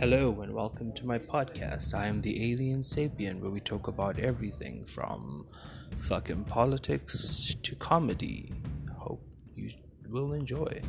Hello and welcome to my podcast. I am the Alien Sapien, where we talk about everything from fucking politics to comedy. Hope you will enjoy.